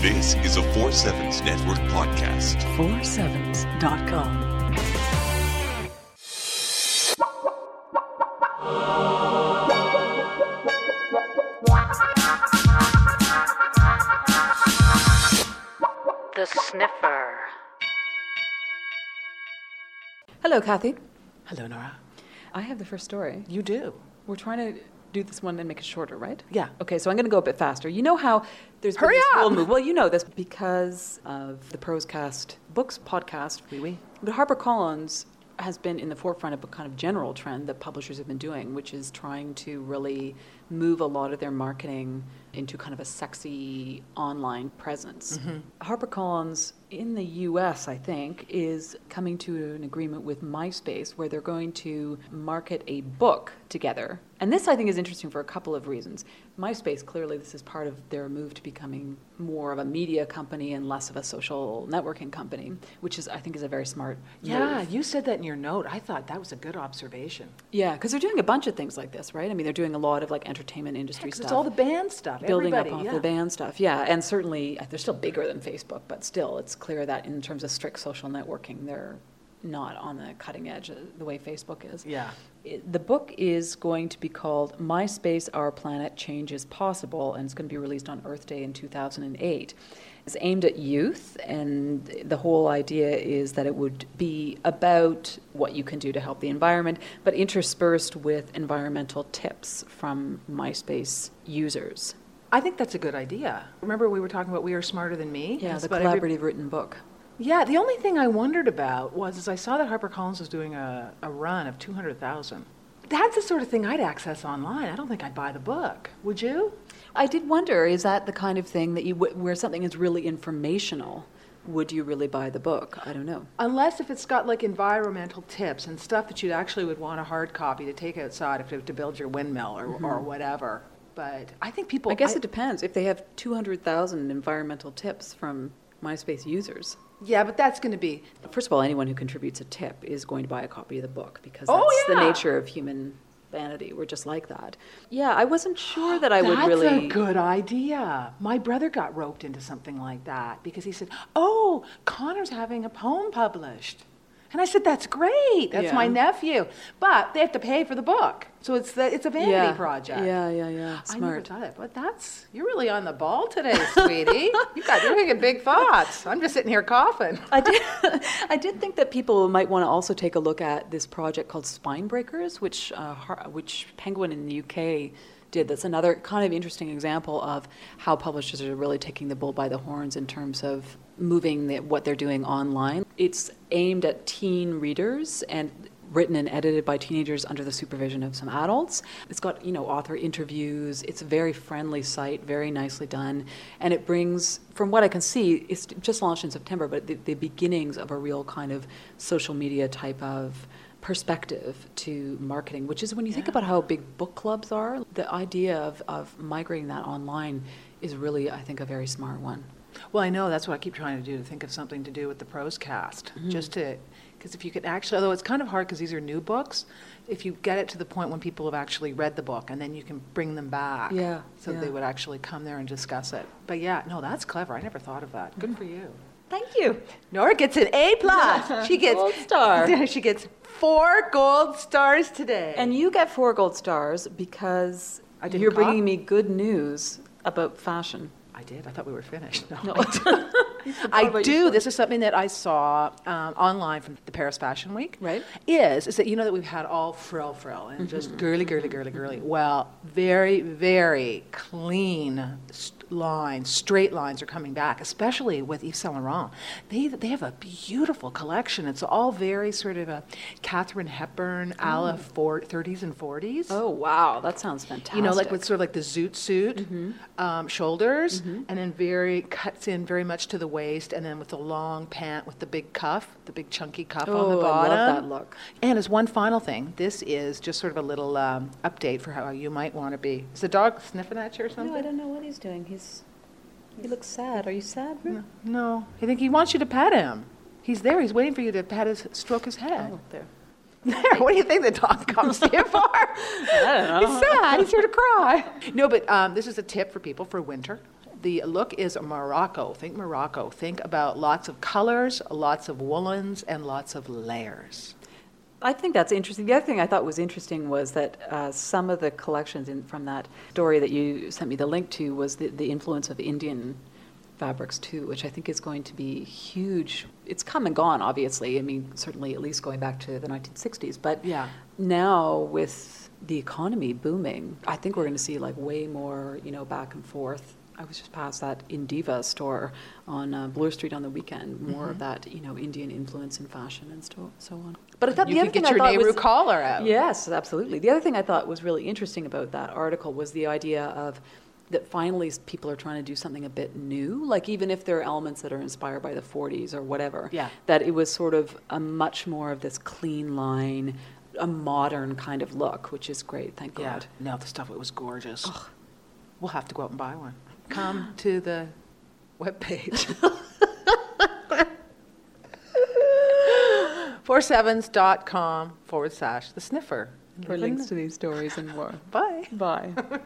This is a 4 Sevens Network podcast. 47s.com. The Sniffer. Hello, Cathi. Hello, Nora. I have the first story. You do. We're trying to do this one and make it shorter, right? Yeah. Okay, so I'm going to go a bit faster. You know how there's been this whole up! move. Well, you know this because of the Proscast Books podcast. Oui, oui. But HarperCollins has been in the forefront of a kind of general trend that publishers have been doing, which is trying to really move a lot of their marketing into kind of a sexy online presence. Mm-hmm. HarperCollins in the US, I think, is coming to an agreement with MySpace where they're going to market a book together. And this, I think, is interesting for a couple of reasons. MySpace, clearly, this is part of their move to becoming more of a media company and less of a social networking company, which is, I think, is a very smart Yeah, move. you said that in your note. I thought that was a good observation. Yeah, because they're doing a bunch of things like this, right? I mean, they're doing a lot of like entertainment industry Because stuff. it's all the band stuff. Building Everybody, up off yeah. the band stuff. Yeah, and certainly uh, they're still bigger than Facebook, but still, it's clear that in terms of strict social networking, they're not on the cutting edge the way Facebook is. Yeah. It- The book is going to be called MySpace Our Planet Change is Possible, and it's going to be released on Earth Day in 2008. It's aimed at youth, and the whole idea is that it would be about what you can do to help the environment, but interspersed with environmental tips from MySpace users. I think that's a good idea. Remember we were talking about We Are Smarter Than Me? Yeah, It's the about every- collaborative written book. Yeah, the only thing I wondered about was is I saw that HarperCollins was doing a, a run of 200,000. That's the sort of thing I'd access online. I don't think I'd buy the book. Would you? I did wonder, is that the kind of thing that you, where something is really informational, would you really buy the book? I don't know. Unless if it's got like environmental tips and stuff that you actually would want a hard copy to take outside if, to build your windmill or, or mm-hmm. whatever. But I think people. I guess it depends. If they have 200,000 environmental tips from MySpace users, Yeah, but that's going to be. first of all, anyone who contributes a tip is going to buy a copy of the book because Oh, that's the nature of human vanity. We're just like that. Yeah, I wasn't sure that I would really. That's a good idea. My brother got roped into something like that because he said, "Oh, Connor's having a poem published," and I said, "That's great. That's Yeah. my nephew." But they have to pay for the book, so it's the, it's a vanity yeah. project. Yeah, yeah, yeah. Smart. I never thought it, but that's you're really on the ball today, sweetie. you got you're thinking big thoughts. I'm just sitting here coughing. I did, I did think that people might want to also take a look at this project called Spinebreakers, which, uh, which Penguin in the UK did. That's another kind of interesting example of how publishers are really taking the bull by the horns in terms of moving the, what they're doing online. It's aimed at teen readers and written and edited by teenagers under the supervision of some adults. It's got, you know, author interviews. It's a very friendly site, very nicely done, and it brings, from what I can see, it's just launched in September, but the, the beginnings of a real kind of social media type of perspective to marketing, which is when you think about how big book clubs are, the idea of, of migrating that online is really, I think, a very smart one. Well, I know that's what I keep trying to do to think of something to do with the proscast, Mm-hmm. just to because if you could actually, although it's kind of hard because these are new books, if you get it to the point when people have actually read the book and then you can bring them back, Yeah, so yeah. they would actually come there and discuss it. But yeah, no, that's clever. I never thought of that. Good for you. Thank you. Nora gets an A plus. She gets Gold star. she gets four gold stars today. And you get four gold stars because I you're cough? bringing me good news about fashion. I did. I thought we were finished. No, No. I do. This is something that I saw um, online from the Paris Fashion Week. Right. Is is that you know that we've had all frill frill and Mm-hmm. just girly girly girly girly. Well, very very clean st- lines, straight lines are coming back, especially with Yves Saint Laurent. They they have a beautiful collection. It's all very sort of a Katharine Hepburn a la for, 30s and 40s. Oh wow, that sounds fantastic. You know, like with sort of like the zoot suit, Mm-hmm. um, shoulders, and then very cuts in very much to the waist, and then with the long pant with the big cuff, the big chunky cuff on the Oh, I bottom. love that look. And as one final thing, this is just sort of a little um, update for how you might want to be. Is the dog sniffing at you or something? No, I don't know what he's doing. He's he looks sad. Are you sad? Ruth? No, I think he wants you to pat him. He's there. He's waiting for you to pat his, stroke his head. Oh, there. There. What do you think the dog comes here for? I don't know. He's sad. He's here to cry. No, but um, this is a tip for people for winter. The look is Morocco. Think Morocco. Think about lots of colors, lots of woolens, and lots of layers. I think that's interesting. The other thing I thought was interesting was that uh, some of the collections in, from that story that you sent me the link to was the, the influence of Indian fabrics too, which I think is going to be huge. It's come and gone, obviously. I mean, certainly at least going back to the 1960s. But Yeah. now with the economy booming, I think we're going to see like way more, you know, back and forth. I was just past that Indiva store on uh, Bloor Street on the weekend. More Mm-hmm. of that, you know, Indian influence in fashion and so, so on. But I thought You the other thing I thought Nehru was, collar out. Yes, absolutely. The other thing I thought was really interesting about that article was the idea of that finally people are trying to do something a bit new, like even if there are elements that are inspired by the 40s or whatever. Yeah. That it was sort of a much more of this clean line, a modern kind of look, which is great, thank Yeah. God. No, the stuff it was gorgeous. We'll have to go out and buy one. Come to the webpage. Foursevens.com forward slash the sniffer. For links to these stories and more. Bye. Bye.